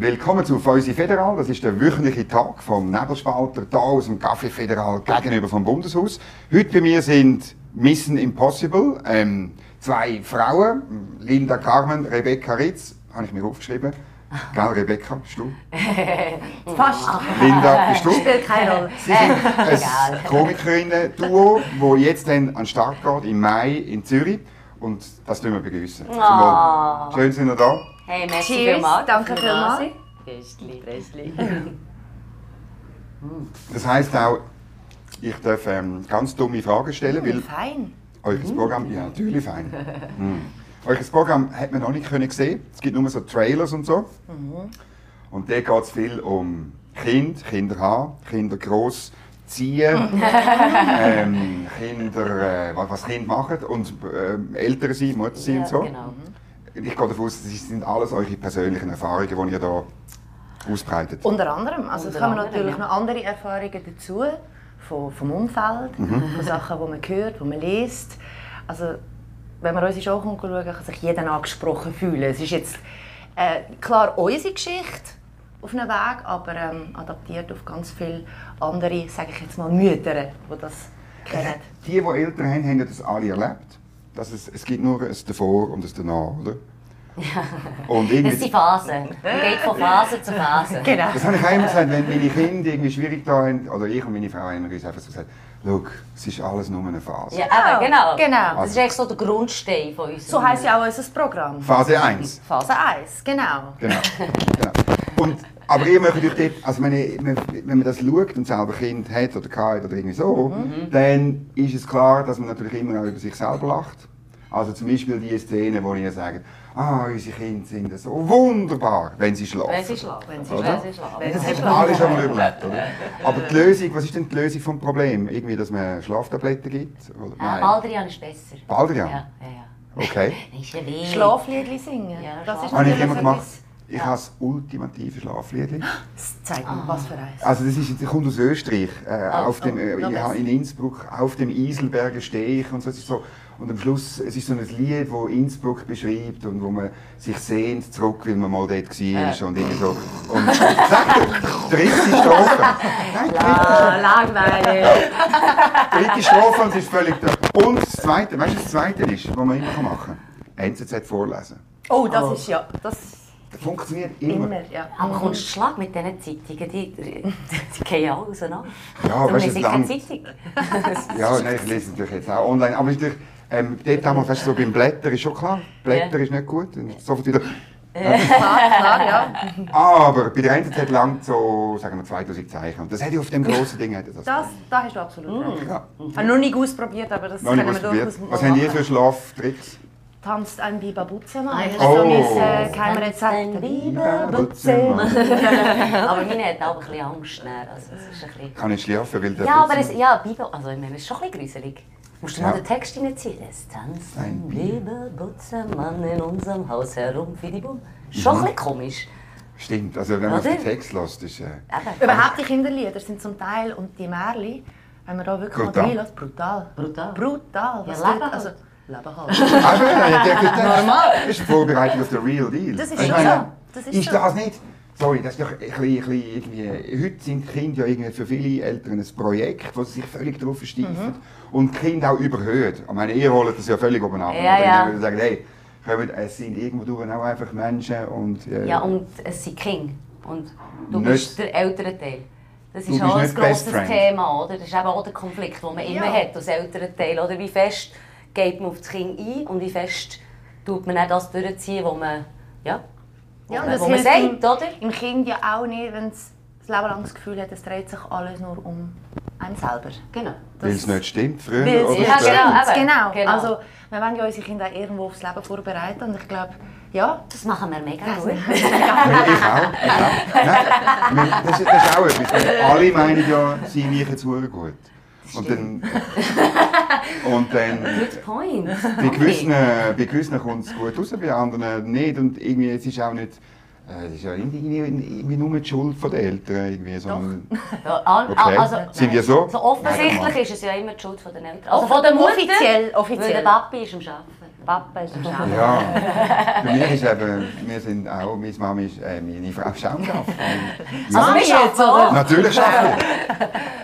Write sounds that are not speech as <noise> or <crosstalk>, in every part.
Willkommen zu Feusi Federal. Das ist der wöchentliche Tag vom Nebelspalter hier aus dem Café Federal gegenüber vom Bundeshaus. Heute bei mir sind Mission Impossible, ähm, zwei Frauen, Linda Carmen, Rebecca Ritz, habe ich mir aufgeschrieben. Gell, Rebecca, bist du? <laughs> Fast. Linda, bist du? Spielt keine Rolle. Sie sind <laughs> ein Komikerinnen-Duo, das jetzt dann an den Start geht, im Mai in Zürich. Und das tun wir begrüßen. Oh. Schön, sind ihr da. Hey, merci Cheers, vielmals. danke vielmals. Röstli, Röstli. <laughs> Das heisst auch, ich darf ähm, ganz dumme Fragen stellen, weil Fein. euer Programm, ja natürlich fein. Mm. Euer Programm hat man noch nicht können sehen. Es gibt nur so Trailers und so. Und da geht es viel um Kind, Kinder haben, Kinder groß ziehen, <laughs> ähm, Kinder, äh, was Kinder machen und ähm, Eltern sein, Mutter sein Ja, und so. genau. Ich gehe davon aus, das sind alles eure persönlichen Erfahrungen, die ihr hier ausbreitet. Unter anderem. Also es Unter kommen anderem, natürlich ja. noch andere Erfahrungen dazu. Von, vom Umfeld, Mhm. von Sachen, die man hört, die man liest. Also, wenn man unsere Show schauen kann, kann sich jeder angesprochen fühlen. Es ist jetzt äh, klar unsere Geschichte auf einem Weg, aber ähm, adaptiert auf ganz viele andere, sage ich jetzt mal, Mütter, die das kennen. Die, die Eltern haben, haben das alle erlebt. Dass es, es gibt nur ein Davor und ein Danach, oder? Und Das irgendwie, ist die Phase. Man geht von Phase zu Phase. Genau. Das habe ich immer gesagt, wenn meine Kinder irgendwie schwierig da haben, oder ich und meine Frau haben uns einfach so gesagt, schau, es ist alles nur eine Phase. Ja, aber genau. Genau. Das ist eigentlich so der Grundstein von uns. So heisst ja auch unser Programm. Phase 1. Phase 1, genau. Genau. genau. Und, aber ihr möchtet euch dort, also wenn, ich, wenn man das schaut und selber Kind hat oder hat oder irgendwie so, dann ist es klar, dass man natürlich immer auch über sich selber lacht. Also zum Beispiel die Szene, wo ihr sagt, ah, unsere Kinder sind so wunderbar, wenn sie schlafen. Wenn sie schlafen. Wenn sie, wenn sie schlafen. Das haben alle schon mal überlebt, oder? Aber die Lösung, was ist denn die Lösung vom Problem? Irgendwie, dass man Schlaftabletten gibt? Oder? Ah, Baldrian ist besser. Baldrian? Ja, ja, ja. Okay. <laughs> Schlafliedli singen. Ja, das ist Habe ich immer gemacht. Ich habe das ultimative Schlaflied. Das zeigt mir, was für eins. Also das ist, das kommt aus Österreich. Äh, auf dem, äh, oh, ich habe in Innsbruck, auf dem Iselberger stehe ich und so. So. Und am Schluss, es ist so ein Lied, das Innsbruck beschreibt und wo man sich sehnt zurück, weil man mal dort war und irgendwie so. Und sag dritte Strophe. Nein, dritte Ah, langweilig. <laughs> dritte Strophe und es ist völlig da. Und das zweite, weißt du, das zweite ist, was man immer machen kann? NZZ vorlesen. Oh, das ist ja, Das funktioniert immer. immer, ja. Aber kommst du Schlag mit diesen Zeitungen? Die, die, die gehen ja alle auseinander. Ja, weißt du, keine langt. Zeitung. <laughs> Ja, nein, ich lese natürlich jetzt auch online. Aber natürlich, ähm, dort weißt du, so beim Blätter ist schon klar, Blätter Ja. ist nicht gut. Und sofort wieder. Klar, klar, ja. Aber bei der NZZ langt so, sagen wir, 2000 Zeichen. Und das hätte ich auf dem grossen Ding hätte das. Das, da hast du absolut recht. ja, Ich habe noch nicht ausprobiert, aber das noch können wir durchaus Was haben ihr machen. für Schlaftricks? Tanzt ein Das ja. ist so Oh. mein äh, Geheimrezept. Ein Biber Butzemann. <laughs> Aber meine hat auch ein bisschen Angst. dann. Also, es ist ein bisschen... Kann ich schlafen, weil der Ja, aber es, ja, Biber, also ich meine, es ist schon ein bisschen gruselig. Musst du Ja. mal den Text hineinziehen? Es tanzt ein Biberbutzenmann in unserem Haus herum, Fidibum. Schon Mhm. ein bisschen komisch. Stimmt, also wenn man auf Oder? den Text lässt, ist... Äh, Eben. Überhaupt die Kinderlieder sind zum Teil und die Märchen, wenn man da wirklich Brutal. mal reinlässt, brutal. Brutal. Brutal. Was Ja, also, Leben halt. aber ich denke, das ist Vorbereitung auf den Real Deal. Das ist Ich so. meine, Das ist ist so. das nicht... Sorry, das ist doch ein bisschen, ein bisschen irgendwie... Heute sind Kinder ja irgendwie für viele Eltern ein Projekt, wo sie sich völlig darauf versteifen Mhm. und die Kinder auch überhöht. Ich meine, ihr holt das ja völlig oben ab. Ja, ja. Ihr sagt, hey, kommt, es sind irgendwo durch auch einfach Menschen und... Äh, Ja, und es sind Kinder. Und du Nicht- bist der ältere Teil. Das ist auch ein grosses. Thema, oder? Das ist eben auch der Konflikt, den man immer Ja. hat als älterer Teil. Oder? Wie fest geht man auf das Kind ein und wie fest tut man auch das durchziehen, was man, ja, wo Ja, man, das wo man sagt, im, oder? im Kind ja auch nicht, wenn es das Leben lang das Gefühl hat, es dreht sich alles nur um einen selber. Genau. Weil es nicht stimmt früher. Oder? Ja, genau, genau. Genau. Also, wir wollen ja unsere Kinder auch irgendwo aufs Leben vorbereiten und ich glaube, ja, Das machen wir mega gut. <laughs> Ja, ich auch. Ich auch. Nein, das, ist- das ist auch etwas. Alle meinen ja, sie mich jetzt gut. Und dann, <laughs> und dann Good point. bei gewissen, bei gewissen kommt es gut raus, bei anderen nicht. Und irgendwie, es ist auch nicht, äh, es ist ja irgendwie, nur die Schuld der Eltern. Irgendwie, sondern, <laughs> Ja, Okay. also, Sind wir so? So offensichtlich Nein, ist es ja immer die Schuld von den Eltern. Also von der Mutter, offiziell, weil der offiziell. Papi ist am Arbeiten. Papa ist Arbeiten. Ja, bei <laughs> mir ist eben, wir sind auch, meine Mama ist, äh, meine Frau ist <laughs> auch geschafft. Ja, Also, jetzt, oder? natürlich schafft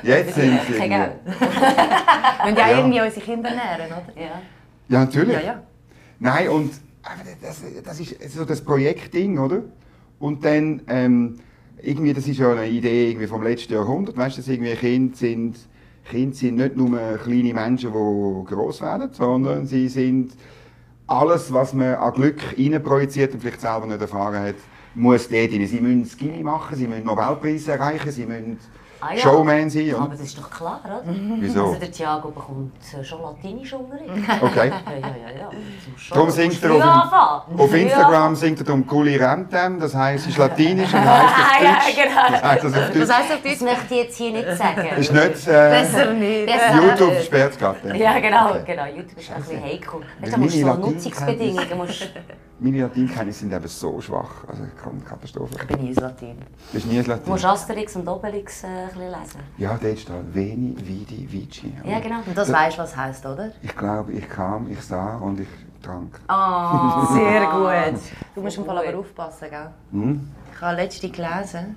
Jetzt sind sie Kein irgendwie... Geld. Wir müssen ja, Ja. irgendwie unsere Kinder nähren, oder? Ja. Ja, natürlich. Ja, ja. Nein, und das, das ist so das Projektding, oder? Und dann, ähm, irgendwie, das ist ja eine Idee irgendwie vom letzten Jahrhundert, weißt du, dass irgendwie Kinder sind, Kinder sind nicht nur kleine Menschen, die gross werden, sondern sie sind alles, was man an Glück reinprojiziert und vielleicht selber nicht erfahren hat, muss dort rein. Sie müssen Skinny machen, sie müssen Nobelpreise erreichen, sie müssen Ah ja. Showman sein. Aber Und, das ist doch klar, oder? Wieso? Also der Thiago bekommt äh, schon Latinischunterricht. okay. <laughs> Ja, ja, ja. ja. Darum singt er auf, dem- auf Instagram singt er um Gulli Remtem, das heisst, es ist latinisch und <laughs> heisst auf Ja, Deutsch. genau. Das heisst das auf Das Deutsch. heisst auf Das möchte ich jetzt hier nicht sagen. Ist nicht äh, besser nicht. YouTube sperrt es gerade. Ja, genau, Okay. genau. YouTube ist ein bisschen heikel. Du musst Latin- Nutzungsbedingungen musst... Meine Latinkenntnisse sind eben so schwach. Also Katastrophe. Ich bin nie Latin. Das ist nie ein Latin. Du musst Asterix und Obelix äh, bisschen lesen. Ja, dort steht Veni, Vidi, Vici. Ja, genau. Und das weißt du, was heisst, oder? Ich glaube, ich kam, ich sah und ich trank. Oh. <laughs> Sehr gut. Du musst im Fall aber aufpassen, gell? Hm? Ich habe letztens gelesen,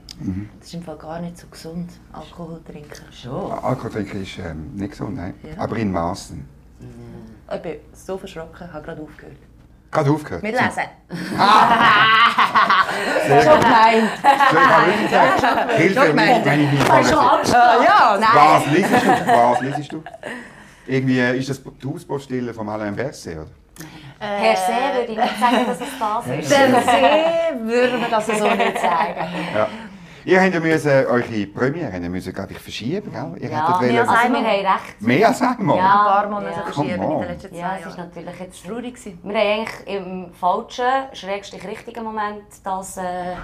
das ist im Fall gar nicht so gesund, Alkohol trinken. Schon. Alkohol trinken ist ähm, nicht gesund, nein. Ja. aber in Maßen. Ich bin so verschrocken, habe gerade aufgehört. Gerade aufgehört. Mit Lesen. <laughs> Sehr Schon gemeint. Wirklich sagen? Hilfe gemeint. wenn ich nicht schon kann. Angst? Ja, nein. Was liest du? Was liest du? Irgendwie äh, ist das die Hauspostille von Alain Berset, oder? Per se würde ich nicht sagen, dass es das ist. Der See würde man das so nicht sagen. Ja. Ihr habt ja müssen, eure Premiere müssen, glaube ich, verschieben, gell? Ihr Ja, hättet also wollen- wir haben recht. mehr als einmal? Ja. Ein paar Monate Ja. verschieben in den letzten zwei Ja, es Jahren. natürlich jetzt... Traurig gewesen. Wir haben eigentlich im falschen, schrägstrich richtigen Moment das, äh,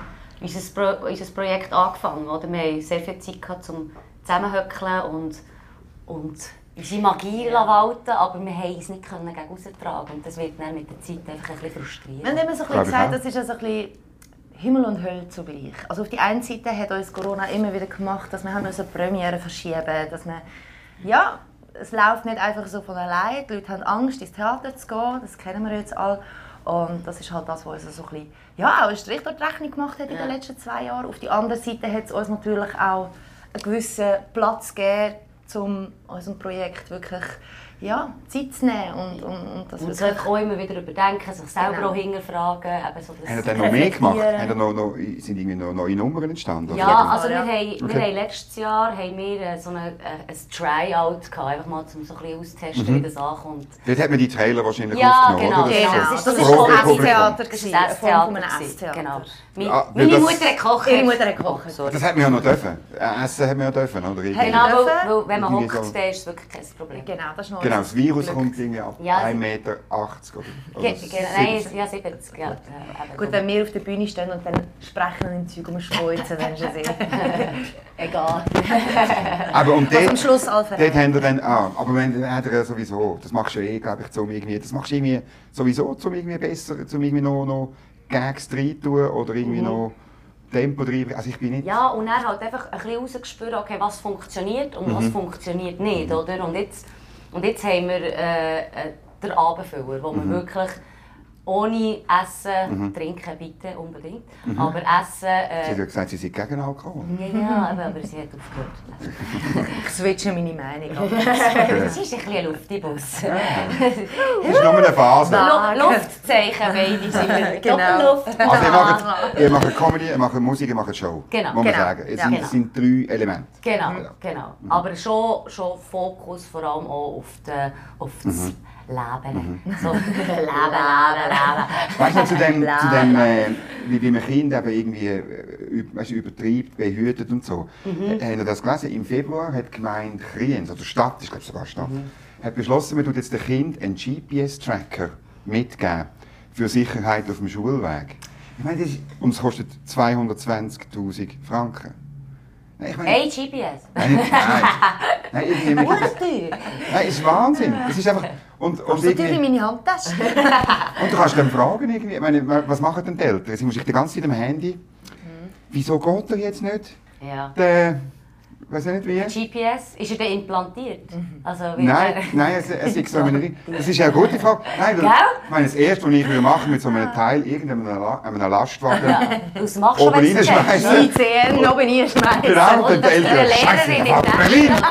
unser, Pro unser Projekt angefangen. Oder? Wir haben sehr viel Zeit gehabt, zum zusammenhöckeln und, und unsere Magie ja. walten, aber wir haben es nicht können gegen raustragen und das wird dann mit der Zeit einfach ein bisschen frustrierend. Wir haben immer so ein bisschen gesagt, das ist ja so ein bisschen Himmel und Hölle zugleich. Also auf die einen Seite hat uns Corona immer wieder gemacht, dass wir haben müssen Premiere verschieben dass wir, ja, es läuft nicht einfach so von allein. Die Leute haben Angst, ins Theater zu gehen, das kennen wir jetzt alle. Und das ist halt das, was uns so ein bisschen, ja, auch einen Strich durch die Rechnung gemacht hat in den letzten zwei Jahren. Auf der anderen Seite hat es uns natürlich auch einen gewissen Platz gegeben, um unserem Projekt wirklich ja, Zeit zu nehmen und, und, und das Und wirklich auch immer wieder überdenken, sich selber Genau. auch hinterfragen. Eben so das ihr dann noch mehr gemacht? ihr noch, noch, sind irgendwie noch neue Nummern entstanden? oder? Ja, jeden also wir, ja. haben, Okay. wir haben letztes Jahr haben wir äh, so eine, äh, ein Tryout gehabt, einfach mal um so ein bisschen auszutesten, wie das ankommt. Dort hat man die Trailer wahrscheinlich Ja, aufgenommen, genau, oder? so- Genau, Das ist das das Publikum. Esstheater, Das gewesen, war eine das Form von einem Theater. Esstheater. Genau. Meine, Ah, meine das- Mutter hat gekocht. Ihre Mutter hat gekocht. sorry. Das hat man ja noch dürfen. Äh, Essen hat man ja dürfen, oder? Genau, weil, wenn man hockt. Dann ist es wirklich kein Problem. Genau, das ist noch Genau, das Virus Glück. kommt irgendwie ab Ja, 1,80 Meter oder, oder nein, 70. ja, 70. Ja, äh, Gut, wenn wir auf der Bühne stehen und dann sprechen und im Zeug umspeuzen, dann ist es eh egal. <laughs> Aber und am dort, Schluss dort haben wir dann, ah, aber wenn, dann hat er ja sowieso, das machst du ja eh, glaube ich, zum irgendwie, das machst du irgendwie sowieso zum irgendwie besser, zum irgendwie noch, noch Gags rein tun oder irgendwie noch Tempo rein, also ich bin nicht... Ja, und dann halt einfach ein bisschen rausgespürt, okay, was funktioniert und Mhm. was funktioniert nicht, oder? Und jetzt, und jetzt haben wir äh, äh, den Abendfüller, wo Mhm. wir wirklich ohne Essen, trinken bitte unbedingt, aber Essen... Sie hat Äh, ja gesagt, sie sind gegen Alkohol. ja, ja, aber, aber sie hat aufgehört. <laughs> Ich switche meine Meinung. Sie <laughs> ist ein bisschen ein Luftibus. Das ist nur eine Phase. Lu Luftzeichen beide sind wir. Genau. Doppelluft. Also ihr macht, ihr macht Comedy, ihr macht Musik, ihr macht Show. Genau. Muss man Genau. sagen. Es Ja. sind, Genau. es sind drei Elemente. Genau, Ja. genau. Aber schon, schon Fokus vor allem auch auf, auf das Leben. So, <laughs> Leben, Leben, Leben. Weißt du, zu dem, <laughs> zu dem äh, wie, wie man Kinder eben irgendwie äh, weißt, übertreibt, behütet und so. Mhm. Äh, das gelesen? Im Februar hat die Gemeinde Kriens, oder Stadt, ich glaube sogar Stadt, Mhm. hat beschlossen, man tut jetzt den Kind einen GPS-Tracker mitgeben für Sicherheit auf dem Schulweg. Ich meine, das ist, und es kostet 220'000 Franken. Nein, ich meine, Hey, GPS. nein, nein, nein, irgendwie mit- Was du? nein, es ist Wahnsinn. Es ist einfach, und, und, natürlich irgendwie, meine Handtasche. <laughs> und du kannst dann fragen, irgendwie, ich meine, was machen denn die Eltern? Sie muss sich die ganze Zeit am Handy, wieso geht er jetzt nicht? Ja. Der, weiß nicht wie. GPS, ist er dann implantiert? Also, wie Nein, er- nein, es, es ist so eine Ring. Das ist ja eine gute Frage. Nein, weil, ich meine, das Erste, was ich würde machen mit so einem Teil, irgendeinem einem Lastwagen, Ja, das machst du, Oben wenn du es reinschmeißen. ICN oben reinschmeißen. genau, und dann die Eltern, Lehrerin ich in fahre Berlin! <laughs>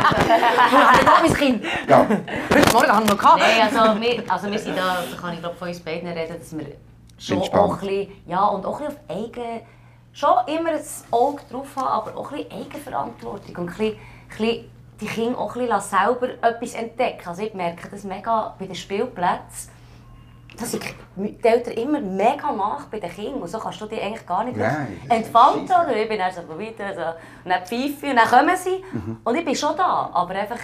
Da, mein Kind. Ja, Heute Morgen haben wir noch gehabt. Nein, also wir, also wir sind da, da kann ich glaube von uns beiden reden, dass wir schon auch ein bisschen, ja, und auch ein bisschen auf eigen, schon immer ein Auge drauf haben, aber auch ein bisschen Eigenverantwortung und ein bisschen, ein bisschen die Kinder auch ein bisschen selber etwas entdecken. Also ich merke das mega bei den Spielplätzen, dass ich die Eltern immer mega nach bei den Kindern und so kannst du dich eigentlich gar nicht Nein, entfalten. Oder? Ich bin dann so weiter, so, und dann pfeife und dann kommen sie Mhm. und ich bin schon da, aber einfach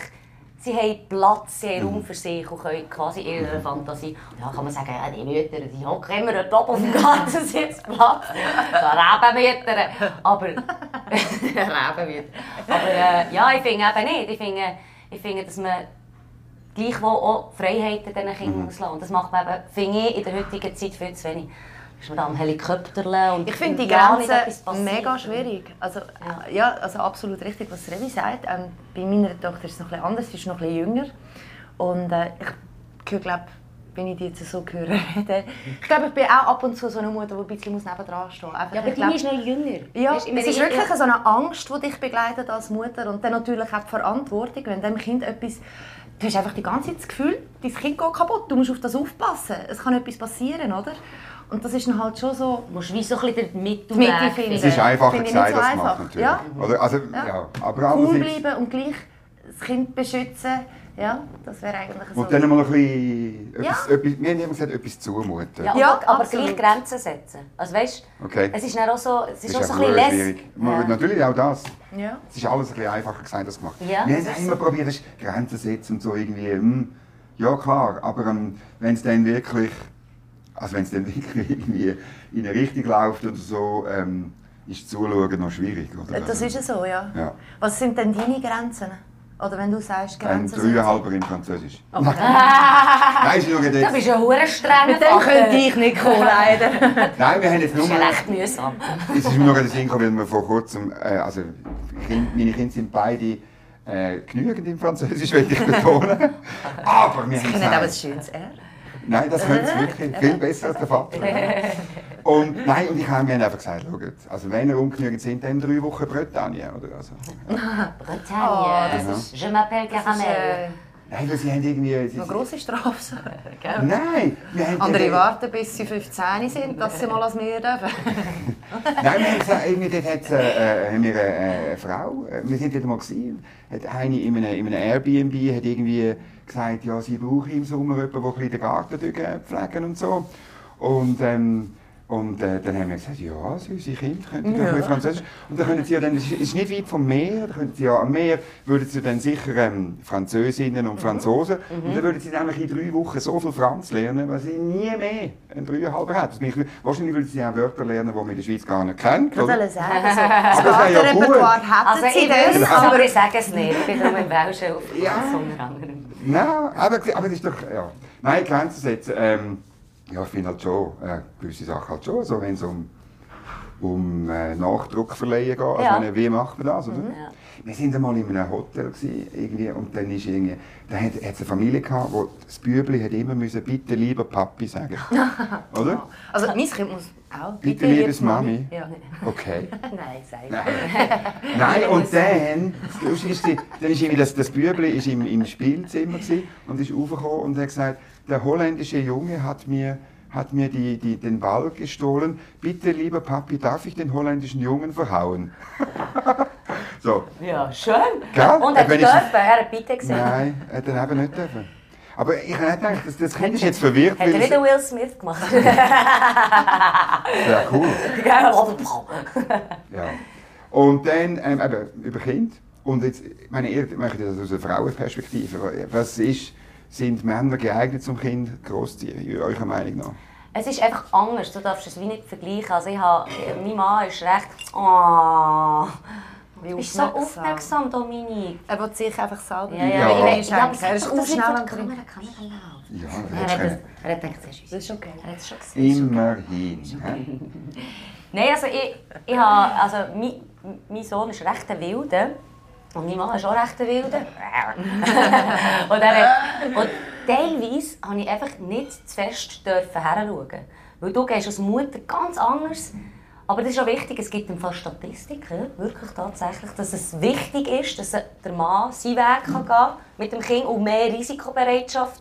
sie haben Platz, sie haben Mhm. Raum für sich und können quasi ihre Fantasie. Und dann kann man sagen, ja, die Mütter, die hocken immer dort oben auf dem Gartensitzplatz. So Rebenmütter. Aber, <laughs> Rebenmütter. Aber äh, ja, ich finde eben nicht. Ich finde, ich finde, dass man gleichwohl auch Freiheiten diesen Kindern muss lassen. Und das macht man eben, finde ich, in der heutigen Zeit viel zu wenig. Ist man da am Helikopterle und Ich finde die Grenze mega schwierig. Also, Ja. ja. also absolut richtig, was Revi sagt. Ähm, bei meiner Tochter ist es noch etwas anders, sie ist noch etwas jünger. Und äh, ich glaube wenn ich die jetzt so höre <laughs> ich glaube, ich bin auch ab und zu so eine Mutter, die ein bisschen muss nebendran stehen muss. Einfach, Ja, aber die glaub- ist noch jünger. Ja, es ist ich- wirklich so eine Angst, die dich begleitet als Mutter und dann natürlich auch die Verantwortung, wenn dem Kind etwas... Du hast einfach die ganze Zeit das Gefühl, dein Kind geht kaputt, du musst auf das aufpassen. Es kann etwas passieren, oder? Und das ist dann halt schon so... Du musst wie so ein bisschen den Mitte Mittelweg finden. es ist einfacher gesagt nicht so als gemacht, einfach. natürlich. Ja. Oder, also, Ja. ja. aber Cool andererseits... bleiben und gleich das Kind beschützen, ja, das wäre eigentlich so... Und dann mal ein bisschen... Etwas, Ja. etwas, wir haben immer gesagt, etwas zumuten. Ja, Ja, aber, absolut. gleich Grenzen setzen. Also weißt, Okay. es ist dann auch so, es ist Das auch so ist ein bisschen. Man- Ja. Natürlich auch das. ja. Es ist alles ein bisschen einfacher gesagt als gemacht. Ja, wir das haben ist immer probiert, das ist Grenzen setzen und so irgendwie. hm, ja klar, aber ähm, wenn es dann wirklich, also wenn es dann <laughs> wirklich irgendwie in eine Richtung läuft oder so, ähm, ist Zuschauen noch schwierig, oder? Das ist ja so, ja. Ja. Was sind denn deine Grenzen? Oder wenn du sagst, Grenzen setzen? Dreieinhalber in Französisch. <laughs> Nein, schau Du jetzt. bist ein hure strenger Mit dem könnte ich nicht kommen, leider. <laughs> Nein, wir haben jetzt Das nur... ist ja recht mühsam. Es ist mir noch in den Sinn gekommen, weil wir vor kurzem, äh, also Kind, meine Kinder sind beide äh, genügend im Französisch, will ich betonen. Aber wir haben Ich kenne aber ein schönes R. nein, das können sie wirklich viel besser als der Vater. <laughs> Und nein, und ich habe mir einfach gesagt, schaut, also wenn ihr ungenügend sind, dann drei Wochen Bretagne, oder? Also, <laughs> Bretagne, Oh, das das ist, je m'appelle Das ist Caramel. Äh, nein, weil sie haben irgendwie... Sie, eine grosse Strafe. <laughs> Gell? nein. Andere warten, bis sie 15 sind, dass sie mal als mir dürfen. <laughs> Nein, wir haben irgendwie dort hat, äh, haben wir eine, eine Frau, äh, wir sind dort mal gesehen, hat eine in einem, in einem Airbnb hat irgendwie gesagt, ja, sie brauche im Sommer jemanden, der ein bisschen den Garten dort pflegen und so. Und, ähm, und äh, dann haben wir gesagt, ja, süße Kinder könnten ja. Bisschen Französisch. Und dann können sie ja dann, es ist- nicht weit vom Meer, da können sie ja am Meer, würden sie dann sicher ähm, Französinnen und Franzosen. Und dann würden sie nämlich in drei Wochen so viel Franz lernen, was sie nie mehr ein dreieinhalber hat. Wahrscheinlich würden sie auch Wörter lernen, die man in der Schweiz gar nicht kennt. Ich wollte sagen, so, das das wäre ja hätten Also ich will das, aber aber ich sage es nicht. Ich bin darum im Welschen auf Ja. unter anderem. Nein, aber, aber das ist doch, ja. Nein, Grenzen setzen, ähm, ja, ich finde halt schon, äh, gewisse Sachen halt schon, so wenn es um, um äh, Nachdruck verleihen geht, also Ja. meine, wie macht man das, oder? Ja. Wir sind einmal in einem Hotel gewesen, irgendwie, und dann ist irgendwie, da hat es eine Familie gehabt, wo das Bübli hat immer müssen, bitte lieber Papi sagen, <laughs> oder? Also mein Kind muss auch. Bitte, liebes Mami. Ja. Okay. <laughs> Nein, sag ich. Nein, <laughs> Nein und dann, ist, dann ist irgendwie das, das Bübli ist im, im Spielzimmer und ist aufgekommen und hat gesagt, der holländische Junge hat mir, hat mir die, die, den Ball gestohlen. Bitte, lieber Papi, darf ich den holländischen Jungen verhauen? <laughs> so, Ja, schön. Gell? Und er Wenn ich- dürfen, er hat bitte gesehen. nein, hat er eben nicht dürfen. Aber ich habe gedacht, das, das Kind ist jetzt verwirrt, Hat er wieder Will Smith gemacht? ja cool. Ja. Und dann ähm, eben, über Kind. Und jetzt, meine, ihr macht das aus einer Frauenperspektive. Was ist, sind Männer geeignet zum Kind großziehen, eurer Meinung nach? Es ist einfach anders, du darfst es wie nicht vergleichen. Also ich habe, mein Mann ist recht... Oh, bist so aufmerksam. Dominik. Er will sich einfach selber Ja, ja, Ja. Ja, ja, Er ist schnell am. Kamera, Kamera läuft. Ja, Er das hat, ist das, er hat gedacht, das ist okay. Er hat es schon gesehen. Immerhin. hä? Nein, also ich, ich habe, also mein, mein Sohn ist recht ein Wilde. Und mein Mann ist auch recht ein Wilder. und, <laughs> er hat, und teilweise habe ich einfach nicht zu fest dürfen heranschauen. Weil du gehst als Mutter ganz anders. Aber das ist auch wichtig, es gibt im Fall Statistiken, wirklich tatsächlich, dass es wichtig ist, dass der Mann seinen Weg kann gehen mit dem Kind und mehr Risikobereitschaft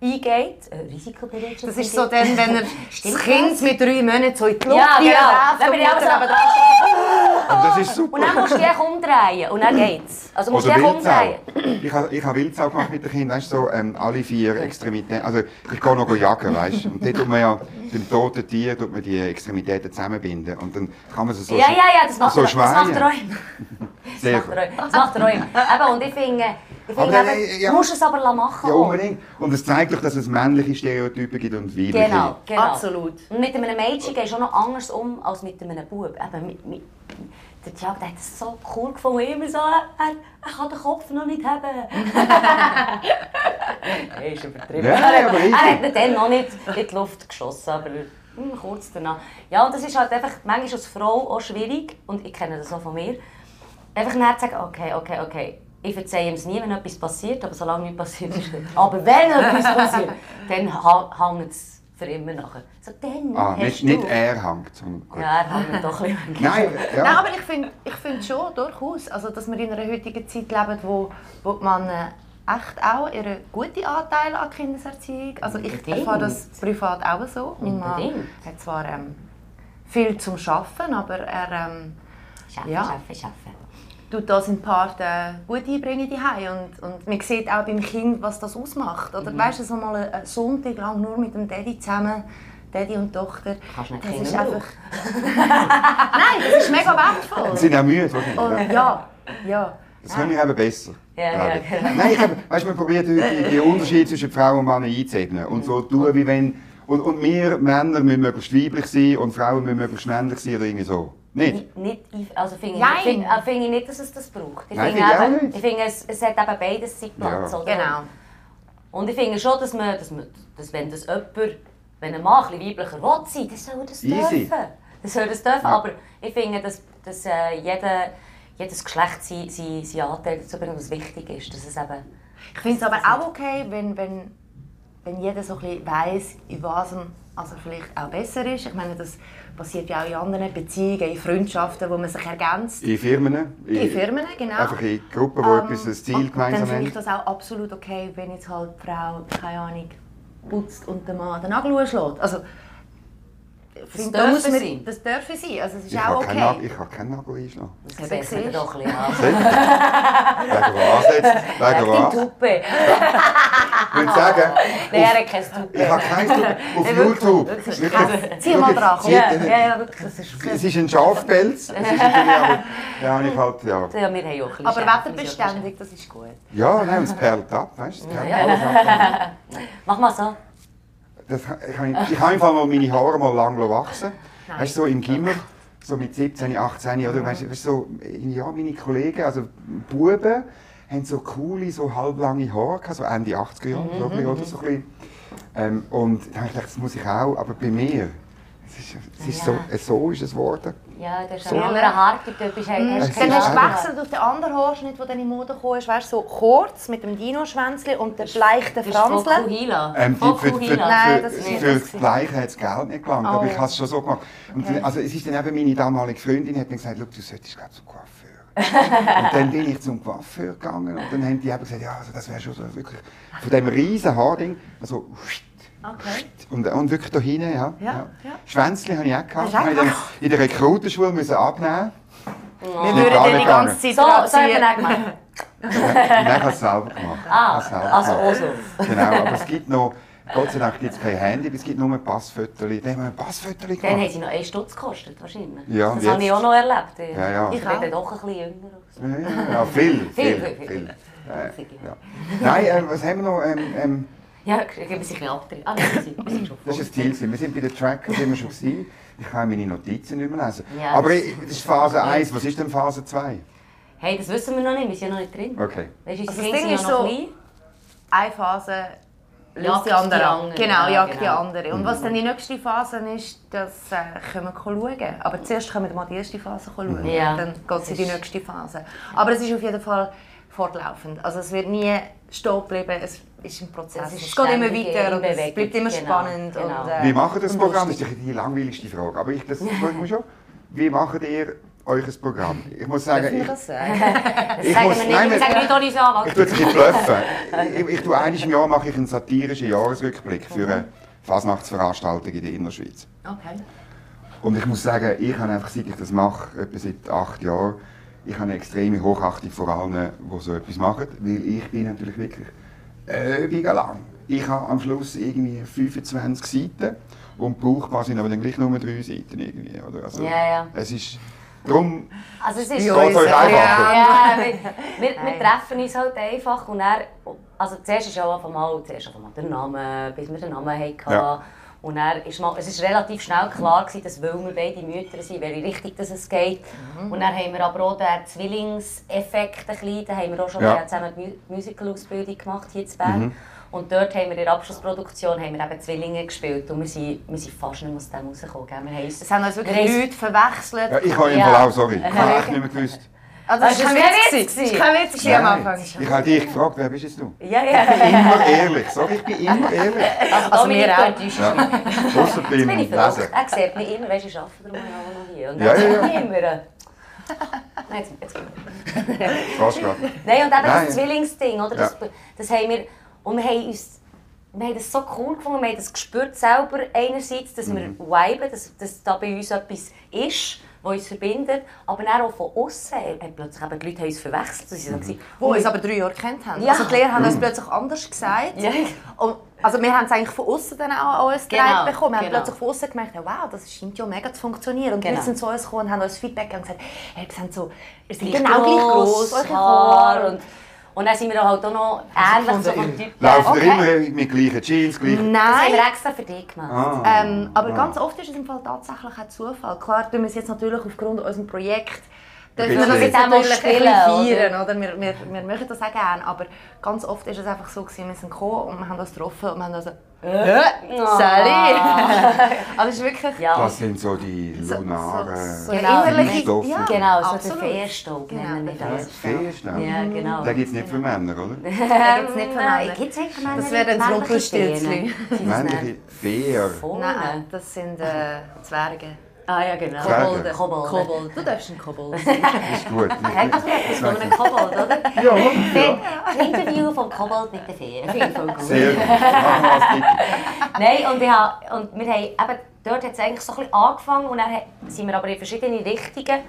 eingeht. Äh, Risikobereitschaft? Das ist so dann, wenn er <laughs> das Kind das? mit drei Monaten so in die Luft Ja, genau. bin und auch Mutter so, Und das ist super. Und dann musst du dich echt umdrehen und dann geht's. Also musst du Oder dich Wildsau. umdrehen. Ich habe ich ha Wildsau gemacht mit den Kindern, weißt du, so, ähm, alle vier Extremitäten. Also ich gehe noch jagen, weißt du. Und dort tut man ja beim toten Tier tut man die Extremitäten zusammenbinden. Und dann kann man sie so, Ja, ja, ja, das macht, so er, das macht er immer. <laughs> Sehr Das gut. Das macht er immer. Eben, und ich finde, ich Aber finde eben, äh, ja. du musst es aber machen Ja, unbedingt. Und es zeigt doch, dass es männliche Stereotypen gibt und weibliche. Genau, genau. Absolut. Und mit einem Mädchen gehst du auch noch anders um als mit einem Bub. Eben, mit, mit, der Tiago der hat es so cool gefunden, immer so, er, er kann den Kopf noch nicht haben. <laughs> er ist übertrieben. Ja, er, aber er hat ihn dann noch nicht in die Luft geschossen, aber hm, kurz danach. Ja, und das ist halt einfach manchmal als Frau auch schwierig, und ich kenne das auch von mir, einfach nachher zu sagen, okay, okay, okay, ich verzeihe ihm es nie, wenn etwas passiert, aber solange nichts passiert ist <laughs> Aber wenn etwas passiert, dann hängt es für immer nachher. So, dann Ah, hast nicht, du... nicht er hängt, sondern gut. Ja, er hängt doch ein bisschen. <laughs> Nein, ja. Nein, aber ich finde ich find schon durchaus, also, dass wir in einer heutigen Zeit leben, wo, wo die Männer echt auch ihren guten Anteil an Kindeserziehung. Also ich Unbedingt. erfahre das privat auch so. Mein Mann hat zwar ähm, viel zum Schaffen, aber er ähm, Schaffen, Ja. schaffen, schaffen. Tut das in Part äh, gut einbringen die und, und man sieht auch beim Kind, was das ausmacht. Oder Mhm. weißt du, so mal einen- Sonntag lang nur mit dem Daddy zusammen, Daddy und Tochter, Kannst nicht das Kinder ist einfach... <laughs> Nein, das ist mega wertvoll. Sie sind auch müde, wahrscheinlich. Und, ja. ja. Das können wir eben besser. Ja, ja, genau. Nein, ich habe, weißt, man probiert heute die, die Unterschiede zwischen Frauen und Männern einzuebnen. Und so tun, wie wenn... Und, und wir Männer müssen möglichst weiblich sein und Frauen müssen möglichst männlich sein oder irgendwie so. Nicht? Nicht, nicht, also finde ich, Nein. find, äh, finde ich nicht, dass es das braucht. Ich finde, finde ich finde es, es hat eben beides seinen Platz. Ja. Oder? Genau. Und ich finde schon, dass, man, dass, man, dass wenn das jemand, wenn ein Mann ein weiblicher will sein, dann soll das Easy. dürfen. Das soll das dürfen. Ja. Aber ich finde, dass, dass äh, jeder, jedes Geschlecht seinen sein, sein Anteil dazu bringt, was wichtig ist. Dass es eben, Ich finde es aber auch okay, wenn, wenn, wenn jeder so ein bisschen weiss, in was er also vielleicht auch besser ist. Ich meine, das passiert ja auch in anderen Beziehungen, in Freundschaften, wo man sich ergänzt. In Firmen? In Firmen, genau. Einfach in Gruppen, wo Ähm, etwas ein Ziel gemeinsam Dann finde ich haben. das auch absolut okay, wenn jetzt halt die Frau, keine Ahnung, putzt und der Mann den Nagel ausschlägt. Also, ich finde, da muss man, sie. das dürfen sie. Also, es ist Ich auch kann, okay. keinen ich kann keinen Nagel einschlagen. das sieht man doch ein bisschen <laughs> an. Wegen was jetzt? <laughs> Wegen was? Tuppe. Ich würde sagen, <laughs> Nein, er hat kein Tuppe. ich habe keins auf Nein, YouTube. wirklich, Wirklich. Zieh mal dran, Ja, ja, ja, wirklich. Das ist Es ist ein Schafpelz. Ja, ich halt, ja. Ja, wir haben auch ein bisschen Aber wetterbeständig, das ist gut. Ja, nein, und es perlt ab, weißt du? Es perlt Ja. alles ab. Mach mal so. Das, ich habe ich habe einfach mal meine Haare mal lang wachsen Nein. Weißt du, so im Gimmer, so mit 17, 18, oder weißt du, so, ja, meine Kollegen, also Buben, haben so coole, so halblange Haare gehabt, so Ende 80er Jahre, ein bisschen, oder so ein bisschen. Ähm, und dann habe ich gedacht, das muss ich auch, aber bei mir, es ist, es ist so, so ist es geworden. Ja, das ist So. ein anderer Haartyp. Du bist halt, Mhm. Es Dann ist hast du gewechselt auf den anderen Haarschnitt, der dann in Mode gekommen ist. Weißt du, so kurz mit dem Dino-Schwänzli und der bleichten Das ist Franzle. Fukuhila. Ähm, die, für, für, für, Fukuhila. Nein, das für, ist nicht für das Gleiche hat das Geld nicht gelangt, aber Oh. ich habe es schon so gemacht. Und Okay. dann, also es ist dann eben meine damalige Freundin, hat mir gesagt, «Schau, du solltest glaub, zum Coiffeur. <laughs> und dann bin ich zum Coiffeur gegangen und dann haben die eben gesagt, ja, also das wäre schon so wirklich von diesem riesen Haarding, also Okay. und, und wirklich da hinten, ja. Ja, ja. Schwänzli habe ich auch gehabt. Hast du auch ich dann in der Rekrutenschule müssen abnehmen. Wir Nicht würden dir die ganze So, Zeit so hat er auch gemacht. Und dann habe ich es selber gemacht. Ah, also gemacht. auch so. Genau, aber es gibt noch, Gott sei Dank gibt es kein Handy, es gibt nur Passfotos. Dann haben wir ein Passfoto Dann haben gemacht. sie noch 1 Stutz gekostet, wahrscheinlich. Ja, das habe ich auch noch erlebt. Ja, ja. Ich Ich bin auch. doch ein bisschen jünger. Also. Ja, ja, ja, viel, Viel, viel, viel. Äh, Viel. ja. Nein, äh, was haben wir noch? Ähm, ähm, Ja. Ah, wir sind, wir sind schon das war das Ziel. Wir sind bei den Trackers sind wir schon gewesen. Ich kann meine Notizen nicht mehr lesen. Ja, Aber das- ist Phase 1. Was ist denn Phase 2? Hey, das wissen wir noch nicht, wir sind ja noch nicht drin. Okay. Weißt Also das Ding ist so- klein. Eine Phase löst die andere die andere, Genau, ja, jagt die genau. andere. Und was dann die nächste Phase ist, das äh, können wir schauen. Aber zuerst können wir mal die erste Phase schauen. Ja. Dann geht es in die ist- nächste Phase. Aber es ist auf jeden Fall fortlaufend. Also es wird nie stehen bleiben. Es ist ein Prozess. Es ist Es, geht immer weiter und es bleibt immer Genau, spannend. genau. Und, äh, Wie macht ihr das Programm? Das ist die langweiligste Frage. Aber ich, das frage ich <laughs> mich schon. Wie macht ihr euer Programm? Ich muss sagen, wir ich, das sagen? <laughs> Ich sagen muss- wir nicht, nein, wir wir- sagen nicht Doris Anwalt. ich tue es ein bisschen bluffen. Ich, ich tue einmal im Jahr mache ich einen satirischen Jahresrückblick für eine Fasnachtsveranstaltung in der Innerschweiz. Okay. Und ich muss sagen, ich habe einfach, seit ich das mache, etwa seit acht Jahren, ich habe eine extreme Hochachtung vor allen, die so etwas machen, weil ich bin natürlich wirklich ewig lang. Ich habe am Schluss irgendwie 25 Seiten und brauchbar sind aber dann gleich nur drei Seiten irgendwie. Oder? Also, Ja, ja. Es ist, darum Also es ist Geht's Ja, euch ja. einfacher? Ja, wir, wir, wir treffen uns halt einfach und dann, also zuerst ist ja einfach mal, zuerst einfach mal der Name, bis wir den Namen hatten. Ja. Und dann ist mal, es ist relativ schnell klar gewesen, dass weil wir beide Mütter sind, welche Richtung dass es geht. Mhm. Und dann haben wir aber auch den Zwillingseffekt ein bisschen, da haben wir auch schon Ja. zusammen die Mu- Musical-Ausbildung gemacht hier in Bern. Mhm. Und dort haben wir in der Abschlussproduktion haben wir eben Zwillinge gespielt und wir sind, wir sind fast nicht mehr aus dem rausgekommen. Wir haben uns- Es haben uns wirklich wir Leute verwechselt. Ja, ich habe im Ja. Fall auch, sorry, <laughs> ich habe echt nicht mehr gewusst. Also, Das war ist kein Witz. Das war kein Witz am Anfang. Ich habe dich gefragt, wer bist jetzt du? Ja, Ich ja. bin immer ehrlich, sorry, ich bin immer ehrlich. <laughs> Also wir du auch. Ja. Ausser beim bin ich Lesen. Er sieht mich immer, weißt du, ich arbeite darum auch noch hier. Und Ja, ja, ja. immer. Nein, jetzt, jetzt. Nein, und eben Nein. das Zwillingsding, oder? Das, Ja. das haben wir, und wir haben uns, wir haben das so cool gefunden, wir haben das gespürt selber einerseits, dass wir Mhm. viben, dass, dass da bei uns etwas ist, was uns verbindet, aber dann auch von außen haben plötzlich eben die Leute haben uns verwechselt. Sie Mhm. waren Wo wir uns aber drei Jahre kennt haben. Ja. Also die Lehrer haben uns plötzlich anders gesagt. Ja. Und, also wir haben es eigentlich von außen dann auch alles Genau, bekommen. Wir haben genau. plötzlich von außen gemerkt, wow, das scheint ja mega zu funktionieren. Und Genau. wir sind zu uns gekommen und haben uns Feedback gegeben und gesagt, hey, wir sind so, ihr seid gleich genau gleich groß, eure Haar Haare. und, und dann sind wir halt auch noch ähnlich so vom Typ. Laufen Okay. immer mit gleichen Jeans, gleichen... Das haben Nein. wir extra für dich gemacht. Ah. Ähm, aber Ah. ganz oft ist es im Fall tatsächlich ein Zufall. Klar tun wir es jetzt natürlich aufgrund unseres Projekts dürfen wir das jetzt natürlich spielen, feiern, oder? Wir, wir, wir möchten das auch gerne, aber ganz oft ist es einfach so gewesen, wir sind gekommen und wir haben uns getroffen und wir haben also «Hä? Sally!» <laughs> Also es ist wirklich... Ja. Das sind so die So- lunaren so- so Genau. innerliche- Stoffe. ja, Genau, so absolut. der Feerstaub Genau, nennen wir das. Feerstaub. Ja, genau. Den gibt es nicht für Männer, oder? <laughs> Den gibt's nicht für Männer. Gibt's nicht für Männer? Das wäre ein Männliche Rumpelstilzchen. Männliche. Vorne. Nein, das sind äh, Zwerge. Ah ja, genau. Zwerge. Kobolde. Kobolde. Kobold. Du darfst ein Kobold sein. Ist gut. Also etwas von einem Kobold, oder? Ja, ja. Interview vom Kobold mit der Fee. Finde ich voll gut. Sehr gut. Nein, und, ich hab, und wir haben eben, dort hat es eigentlich so ein bisschen angefangen und dann sind wir aber in verschiedene Richtungen.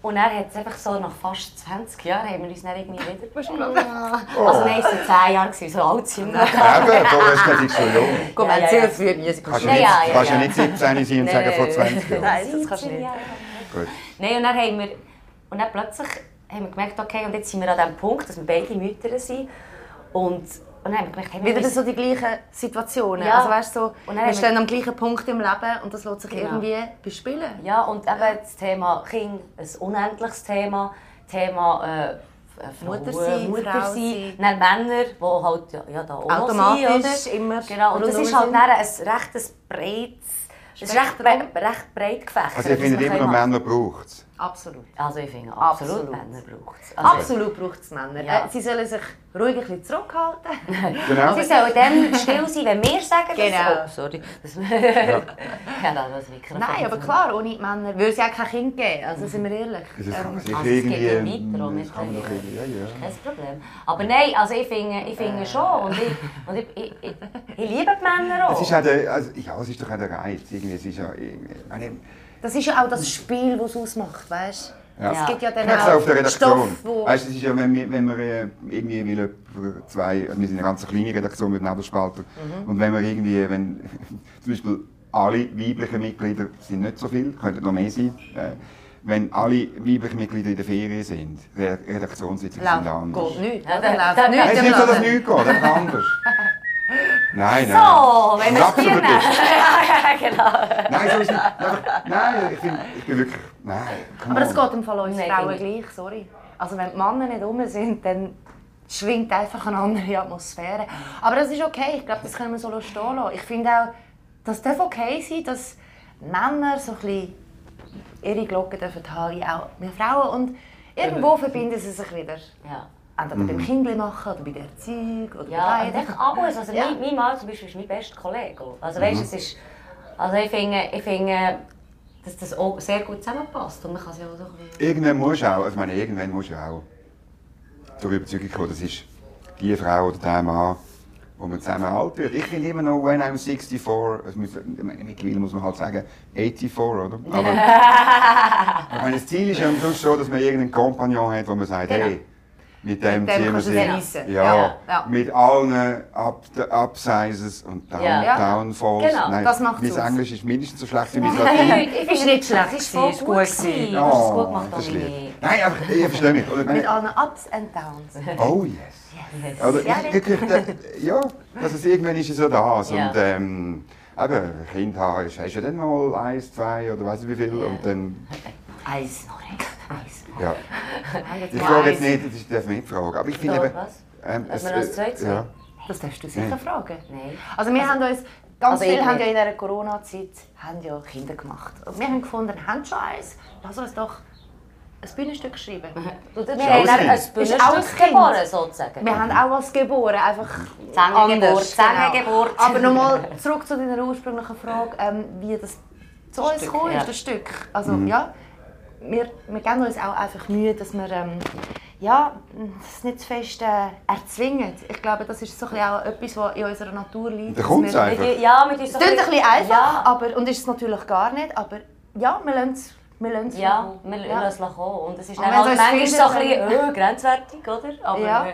Und dann hat es einfach so nach fast 20 Jahren haben wir uns dann irgendwie wieder... Also nein, es waren 10 Jahre, gewesen, so alt sind wir. Eben, vorher ist das schon jung. Komm, Ja, ja, ja, ja. Kannst du Ja, nicht, ja, ja, kannst ja ja. nicht 17 sein und sagen vor 20 Jahren. Nein, das kannst du 17 nicht. Gut. Nein, und dann haben wir, und dann plötzlich haben wir gemerkt, okay, und jetzt sind wir an dem Punkt, dass wir beide Mütter sind. Und, und dann haben wir gemerkt, hey, wir Wieder so die gleichen Situationen. Ja. Also weißt so, Und dann wir stehen am gleichen Punkt im Leben und das lässt sich Genau. irgendwie bespielen. Ja, und eben das Thema Kind, ein unendliches Thema, Thema äh, Mutter sein, Mutter Frau sein, dann Männer, die halt ja, ja, da auch Automatisch sind, oder? immer Genau, und das ist halt dann ein recht breites, es ist recht, bre recht breit gefächert. Also ich finde immer noch Männer braucht es. Absolut. kann. Also ich finde absolut, Absolut. Männer braucht es. Also, Absolut braucht es Männer. Ja. Äh, Sie sollen sich ruhig ein bisschen zurückhalten. Genau. Sie sollen dann still sein, wenn wir sagen, Genau. dass... Oh, sorry. Das, ja. da, das Mikrofon. Nein, aber klar, ohne die Männer würde es ja kein Kind geben. Also sind wir ehrlich. Das kann man sich Also es geht ja irgendwie... weiter auch mit das kann man doch den- irgendwie... Ja, ja. Kein Problem. Aber nein, also ich finde, ich finde schon. Und ich, und ich, ich, ich, ich liebe die Männer auch. Es ist der, also, ja, es ist doch auch der Reiz. Irgendwie, es ist ja, irgendwie- ich meine, Das ist ja auch das Spiel, das es ausmacht, weißt du? Ja. Es gibt ja dann es auch auf der auch Redaktion. Stoff, wo... Weißt, es ist ja, wenn wir, wenn wir äh, irgendwie will zwei, wir sind eine ganz kleine Redaktion mit Nebelspalter, Mhm. und wenn wir irgendwie, wenn <laughs> zum Beispiel alle weiblichen Mitglieder sind nicht so viel, könnten noch mehr sein, äh, wenn alle weiblichen Mitglieder in der Ferien sind, Re- Redaktionssitzungen sind anders. geht nicht. Ja, oder? da- Läuft nicht es ist nicht so, dass Laden. nichts geht, einfach anders. <laughs> Nein, nein. So, wenn es nicht. <laughs> ja, genau. Nein, so ist es nicht. Nein, ich, find, ich bin wirklich... Nein, come Aber es geht im Fall uns Nein, Frauen gleich, sorry. Also wenn die Männer nicht rum sind, dann schwingt einfach eine andere Atmosphäre. Aber das ist okay, ich glaube, das können wir so stehen lassen. Ich finde auch, das darf okay sein, dass Männer so ein bisschen ihre Glocken dürfen haben, auch wir Frauen. Und irgendwo verbinden sie sich wieder. Ja. Entweder beim Kindle machen oder bei der Erziehung oder Ja, bei beiden. echt alles. Also Ja. mein, mein Mann zum Beispiel ist mein bester Kollege. Also weißt, es ist, also ich finde, ich finde, dass das auch sehr gut zusammenpasst und man kann sich auch so ein bisschen... Irgendwann musst du auch, also ich meine, irgendwann musst du auch zur Überzeugung kommen, das ist die Frau oder der Mann, wo man zusammen alt wird. Ich finde immer noch, when I'm 64, also muss- mittlerweile muss man halt sagen, 84, oder? Aber, <laughs> ich meine, das Ziel ist ja am Schluss schon, dass man irgendeinen Kompagnon hat, wo man sagt, Genau. hey, mit dem Mit dem ziehen wir kannst du sie. geniessen. Ja, Ja, ja. mit allen Up Upsizes und Down Ja. Ja. Downfalls. Genau, Nein, das macht's mein. Englisch ist mindestens so schlecht wie mein <laughs> Latein. Ist nicht schlecht, Es ist gut gut gewesen. hast es gut gemacht, das ist. Nein, aber ich verstehe nicht. Oder, Mit allen Ups and Downs. <laughs> Oh yes. Yes. Oder, Ja, ich, ich, ich, ja, dass es irgendwann ist es so das. Ja. Und ähm, eben, Kind haben, ist- hast du ja dann mal eins, zwei oder weiß ich wie viel. Und dann, Eis. Eis. ja. Jetzt Ich frage jetzt nicht, das darf man nicht fragen. Aber ich finde was? Ähm, Dass wir als zweites ja. Das darfst du sicher Nein. fragen. Nein. Also wir haben uns, ganz Also viele haben ja in dieser Corona-Zeit haben ja Kinder gemacht. Und wir haben gefunden, wir haben schon eins, lass uns doch ein Bühnenstück schreiben. Du, wir haben ein Bühnenstück geboren, sozusagen. Wir haben auch was geboren, einfach. Zähnegeburt. Genau. Aber nochmal <laughs> zurück zu deiner ursprünglichen Frage, ähm, wie das zu uns gekommen ja. ist, das Stück. Also ja, wir, wir geben uns auch einfach Mühe, dass wir ähm, ja, das nicht zu fest äh, erzwingen. Ich glaube, das ist so ein auch etwas, was in unserer Natur liegt. Da kommt's wir- einfach. Wir- Ja, mit uns Es klingt ein bisschen einfach, Ja, aber, und ist es natürlich gar nicht, aber ja, wir lassen es wir lassen es ja so. wir Ja. lassen es kommen. Und es ist Und dann halt manchmal so ein bisschen äh, grenzwertig, oder? Aber Ja. äh,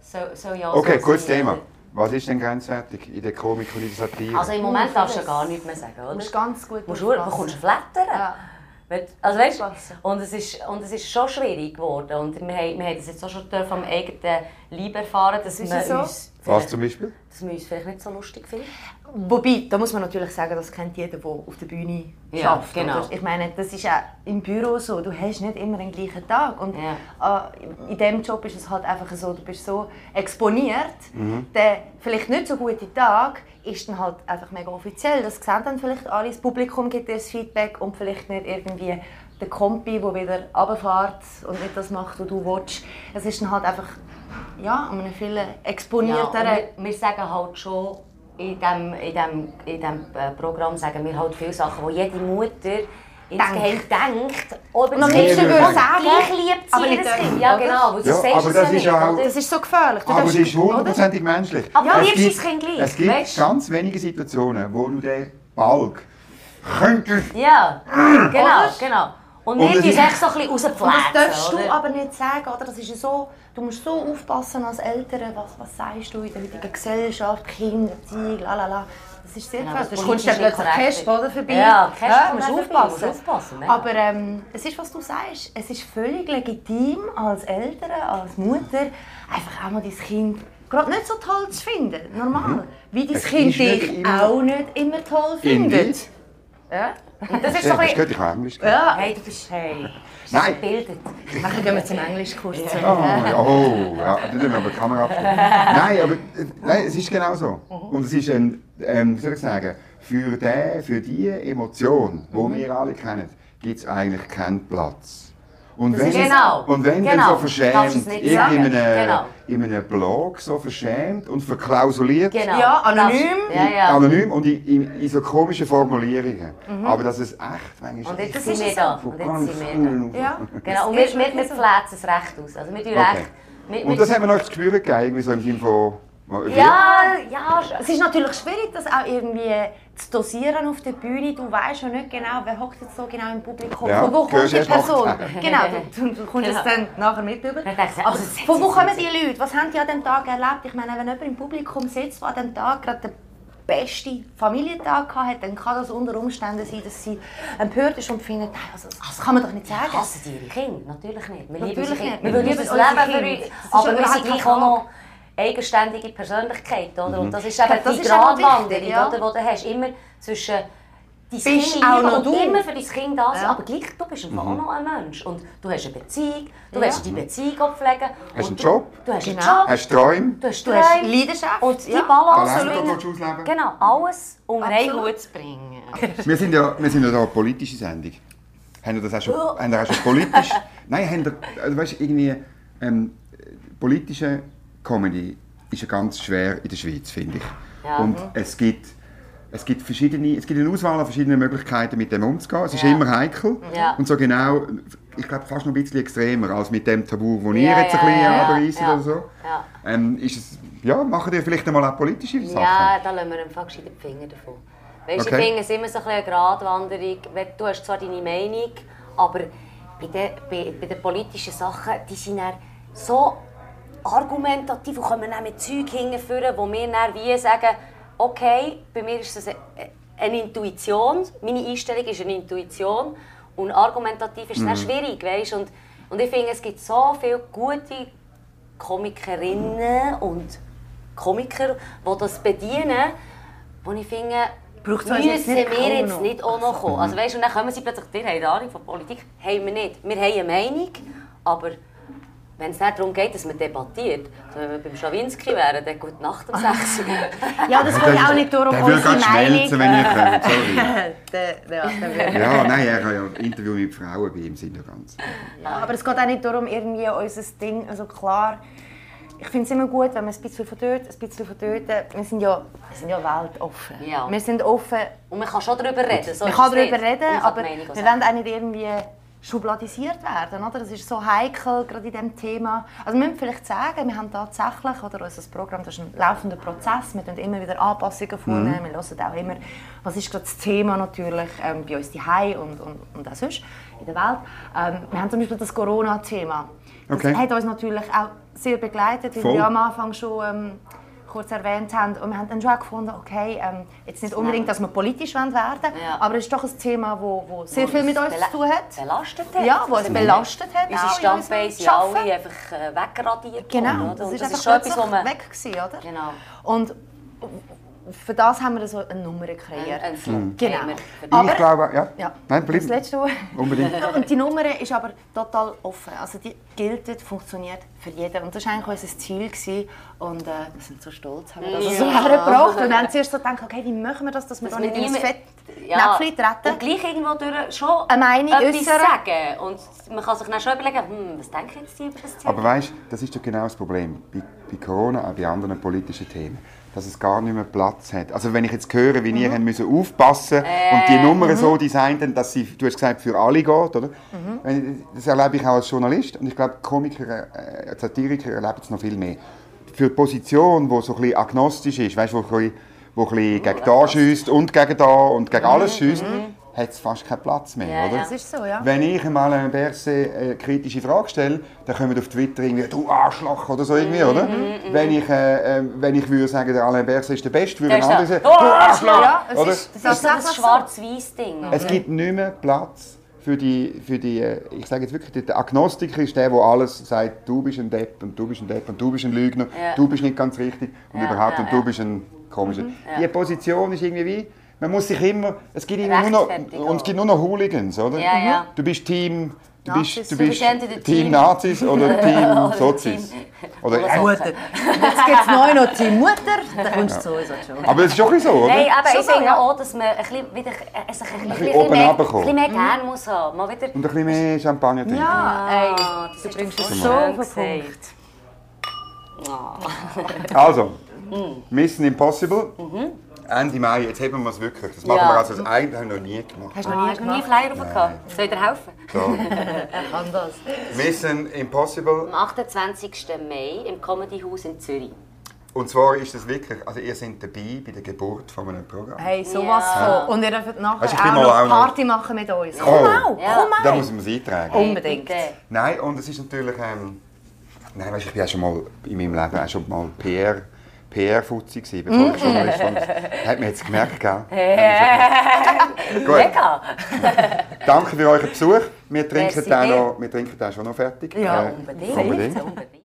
so, so ja Okay, so gutes Thema. Was ist denn grenzwertig in der Komik und in der Satire? Also im Moment darfst du ja gar nichts mehr sagen, oder? Du musst ganz gut musst du bekommst flattern. Ja. Also weißt, und es ist und es ist schon schwierig geworden und wir haben, wir haben das jetzt auch schon am eigenen Leib erfahren, dass Ist wir es so? uns Was zum Beispiel? dass wir uns vielleicht nicht so lustig finden. Wobei, da muss man natürlich sagen, das kennt jeder, der auf der Bühne Ja, schafft. genau. Oder? Ich meine, das ist auch im Büro so. Du hast nicht immer den gleichen Tag. Und Ja. äh, in diesem Job ist es halt einfach so, du bist so exponiert. Mhm. Der vielleicht nicht so gute Tag ist dann halt einfach mega offiziell. Das sehen dann vielleicht alle. Das Publikum gibt dir das Feedback und vielleicht nicht irgendwie der Kompi, der wieder runterfährt und nicht das macht, was du willst. Es ist dann halt einfach ja, an einem viel Ja, exponierteren... wir, wir sagen halt schon, in diesem in dem, in dem äh, Programm sagen wir halt viele Sachen, die jede Mutter insgeheim denkt. Aber das Kind würde sagen, gleich liebt aber sie nicht ihr Kind. Ja genau, Ja, aber es das ja ist ja auch- das ist so gefährlich. Du Aber das ist hundertprozentig menschlich. Aber du Es liebst dein Kind gleich, Es gibt weißt? ganz wenige Situationen, wo du den Balk könntest. Ja, genau, genau. Und Und wir es tun ist- echt so ein bisschen Und das darfst du aber nicht sagen, oder? Das ist ja so, du musst so aufpassen als Eltern, was, was sagst du in der heutigen Gesellschaft, Kindererziehung, lalala. Das ist sehr Genau, gefährlich. das Sonst kommst du plötzlich korrekt. oder, vorbei. Ja, Käst ja, musst dann aufpassen. musst aufpassen, ja. Aber ähm, es ist, was du sagst, es ist völlig legitim als Eltern, als Mutter, einfach auch mal dein Kind gerade nicht so toll zu finden. Normal. Wie dein Kind dich immer- auch nicht immer toll findet. Ja? Das ist Ja, ein das bisschen... geht, ich kann Englisch. Ja. Hey, du bist hey, Nein. gebildet. Nachher gehen wir zum Englischkurs. Oh, ja, oh, ja, dann müssen wir aber die Kamera abstellen. <laughs> Nein, aber nein, es ist genau so. Und es ist ein, ähm, wie soll ich sagen, für, den, für die Emotion, die Mhm. wir alle kennen, gibt es eigentlich keinen Platz. Und wenn, ist genau. und wenn Genau. dann so verschämt, in einem, Genau. in einem Blog so verschämt und verklausuliert, Genau. Ja, anonym. Ja, ja. anonym und in, in, in so komischen Formulierungen. Aber dass es echt manchmal Und jetzt Das sind ist wir da. Und jetzt sind wir da. Ja. Genau, und Das wir, ist wir, wir flätzen es recht aus. Also wir Okay. recht... Wir, Und das haben wir noch zu spüren gegeben, irgendwie so im Sinne von... Ja, ja, Es ist natürlich schwierig, das auch irgendwie zu dosieren auf der Bühne. Du weißt ja nicht genau, wer hockt jetzt so genau im Publikum. Ja, von wo kommt die Person? <laughs> Genau, du, du, du kommst Genau. es dann nachher mit über. <laughs> Aber also, das von wo kommen die Leute? Was haben die an dem Tag erlebt? Ich meine, wenn jemand im Publikum sitzt, der an dem Tag gerade den besten Familientag hatte, dann kann das unter Umständen sein, dass sie empört ist und findet, also, das kann man doch nicht sagen. Hassen die ihre Kinder? Natürlich nicht. Wir lieben Natürlich unsere nicht. Wir lieben unsere Leben für uns. Das Aber wir sind gleich auch noch eigenständige Persönlichkeiten. Oder? Und das ist eben das die ist Gratwanderung, ja. oder, die du hast. Immer zwischen dein Bist Kind auch noch und du. immer für dein Kind da sein. Ja. Aber gleich, du bist einfach auch noch ein Mensch. Und du hast eine Beziehung, du Ja. willst die Beziehung auch pflegen. Hast einen du- Job? Du hast einen Genau. Job. Hast du Träume? Du hast, Du hast Träume. Leidenschaft. Und die ja. Balance du ausleben Genau, alles unter einen. Hut zu bringen. <laughs> Wir sind ja, wir sind ja da eine politische Sendung. Haben ihr das auch schon, haben ihr auch schon politisch... <laughs> Nein, haben ihr, also weißt, irgendwie... Ähm, politische Comedy ist ja ganz schwer in der Schweiz, finde ich. Ja. Und es gibt... Es gibt, verschiedene, es gibt eine Auswahl an verschiedenen Möglichkeiten, mit dem umzugehen. Es ist Ja. immer heikel. Ja. Und so genau, ich glaube, fast noch ein bisschen extremer als mit dem Tabu, das ihr Ja, jetzt ein ja, bisschen ja, oder so. Ja. Ähm, ist es, ja, machen ihr vielleicht einmal auch politische Sachen? Ja, da lassen wir einfach die Finger davon. Weißt, Okay. Ich finde es immer so ein eine Gratwanderung. Du hast zwar deine Meinung, aber bei den, bei, bei den politischen Sachen, die sind dann so argumentativ und kommen dann mit Zeug hinführen, wo wir dann wie sagen, okay, bei mir ist das eine, eine Intuition, meine Einstellung ist eine Intuition und argumentativ ist es dann schwierig, weißt? Und, und ich finde, es gibt so viele gute Komikerinnen und Komiker, die das bedienen, wo ich finde, Braucht jetzt müssen nicht wir jetzt nicht auch noch kommen. Also weißt, und dann kommen sie plötzlich, ihr habt Ahnung von Politik, haben wir nicht. Wir haben eine Meinung, aber wenn es nicht darum geht, dass man debattiert, so wenn wir beim Schawinski wären, dann gute Nacht um 6 Uhr. <laughs> <laughs> Ja, das geht ja auch nicht darum, Der will unsere gerade schmelzen, wenn ihr Meinung... könnt. Sorry. <laughs> Der- ja, der nein, er hat ja ein Interview mit Frauen bei ihm sind ja ganz. Ja, aber es geht auch nicht darum, irgendwie unser Ding, also klar, ich finde es immer gut, wenn man ein bisschen von dort, ein bisschen von dort, wir sind ja, wir sind ja weltoffen. Ja. Wir sind offen, Und man kann schon darüber reden. So man kann darüber reden, kann aber wir Meinung wollen auch nicht irgendwie schubladisiert werden, oder? Das ist so heikel, gerade in diesem Thema. Also wir müssen vielleicht sagen, wir haben tatsächlich, oder unser Programm, das ist ein laufender Prozess, wir tun immer wieder Anpassungen vornehmen, wir hören auch immer, was ist gerade das Thema natürlich ähm, bei uns daheim und, und, und auch sonst in der Welt. Ähm, wir haben zum Beispiel das Corona-Thema. Das Okay. hat uns natürlich auch sehr begleitet, Voll. wir am Anfang schon ähm, kurz erwähnt haben. Und wir haben dann schon auch gefunden, okay, ähm, jetzt nicht unbedingt, dass wir politisch werden wollen, Ja. aber es ist doch ein Thema, wo, wo sehr Wo viel mit uns zu tun hat. Belastet hat. Ja, wo es belastet hat. Unsere Stammbase sind alle einfach äh, wegradiert Genau, worden, das ist das ist schon etwas, wo man... weg gewesen, oder? Genau. Und für das haben wir so eine Nummer kreiert. Ein, ein Flop Genau. haben Aber- ich glaube, ja. Ja, Nein, bleib. das letzte Wort. Unbedingt. Und die Nummer ist aber total offen. Also die gilt, funktioniert für jeden. Und das war eigentlich unser Ziel. Gewesen. Und äh, wir sind so stolz, haben wir das so Ja. hergebracht. Und dann zuerst so gedacht, okay, wie machen wir das, dass wir Dass da nicht ins Fett Ja, Näpfchen treten. Und gleich irgendwo durch schon Eine Meinung etwas äußern. sagen. Und man kann sich dann schon überlegen, hm, was denken jetzt die über das Thema? Aber weißt du, das ist doch genau das Problem bei, bei Corona, auch bei anderen politischen Themen, dass es gar nicht mehr Platz hat. Also wenn ich jetzt höre, wie Mhm. ihr müssen aufpassen und die Nummern so designt haben, dass sie, du hast gesagt, für alle geht, oder? Mhm. Das erlebe ich auch als Journalist und ich glaube, Komiker, äh, Satiriker erleben es noch viel mehr. Für die Position, die so ein bisschen agnostisch ist, weißt, wo ein bisschen, wo ein bisschen gegen da schießt und gegen da und gegen alles schießt, hat es fast keinen Platz mehr, Mhm. Ja, oder? ja. Das ist so, ja. Wenn ich einmal einer Berse eine kritische Frage stelle, dann kommen auf Twitter irgendwie «Du Arschloch» oder so irgendwie, oder? Wenn ich, äh, äh, wenn ich würde sagen, der Alain Berset ist der Beste, würde ein anderer der- sagen «Du «Du Arschloch!» Ja, es oder? ist, das das ist so das tatsächlich Schwarz-Weiß-Ding. Es gibt nicht mehr Platz für die, für die äh, ich sage jetzt wirklich, der Agnostiker ist der, der alles sagt, du bist ein Depp und du bist ein Depp und du bist ein Lügner, Ja. du bist nicht ganz richtig und Ja, überhaupt ja, und du ja. bist ein komischer. ja. Die Position ist irgendwie wie, man muss sich immer, es gibt immer nur noch, und es gibt nur noch Hooligans, oder? Ja, ja. Du bist Team, du Nazis. bist, du Du bist Team Team- Nazis oder <laughs> Team Sozis. Team- Oder, oder. Mutter. Jetzt gibt es neu noch die Mutter, dann kommst du sowieso schon. aber es ist schon ein bisschen so, oder? Nein, aber Schon ich so, ja. auch, dass man ein bisschen, wieder, sich ein bisschen, bisschen oben mehr, ein bisschen mehr gerne muss haben. Mal wieder... Und ein bisschen mehr Champagner trinken. Ja, ey, Ah, das du ist bringst es so auf den gesagt. Punkt. Also, <laughs> Mission Impossible. Ende Mai, jetzt haben wir es wirklich. Das machen Ja. wir also das eigentlich haben wir noch nie gemacht. Hast du Ah, noch nie hast du noch nie gemacht? Flyer aufgehabt? Soll ich dir helfen? So. <laughs> Er kann das. Mission Impossible. Am 28. Mai im Comedy House in Zürich. Und zwar ist es wirklich, also ihr seid dabei bei der Geburt von einem Programm. Hey, sowas Ja. von. Und ihr dürft nachher ich auch noch auch noch- Party machen mit uns. Komm Oh. auch, Ja. komm Da auch. muss man es eintragen. Unbedingt. Nein, und es ist natürlich, ähm, nein, weißt, ich bin ja schon mal in meinem Leben auch schon mal PR, PR-Fuzzi gewesen, bevor ich Journalist war. <laughs> Hat man jetzt gemerkt, gell? <laughs> Gut, Mega! <laughs> danke für euren Besuch. Wir trinken, Merci dir. noch, wir trinken den schon noch fertig. Ja, Äh, unbedingt. Unbedingt.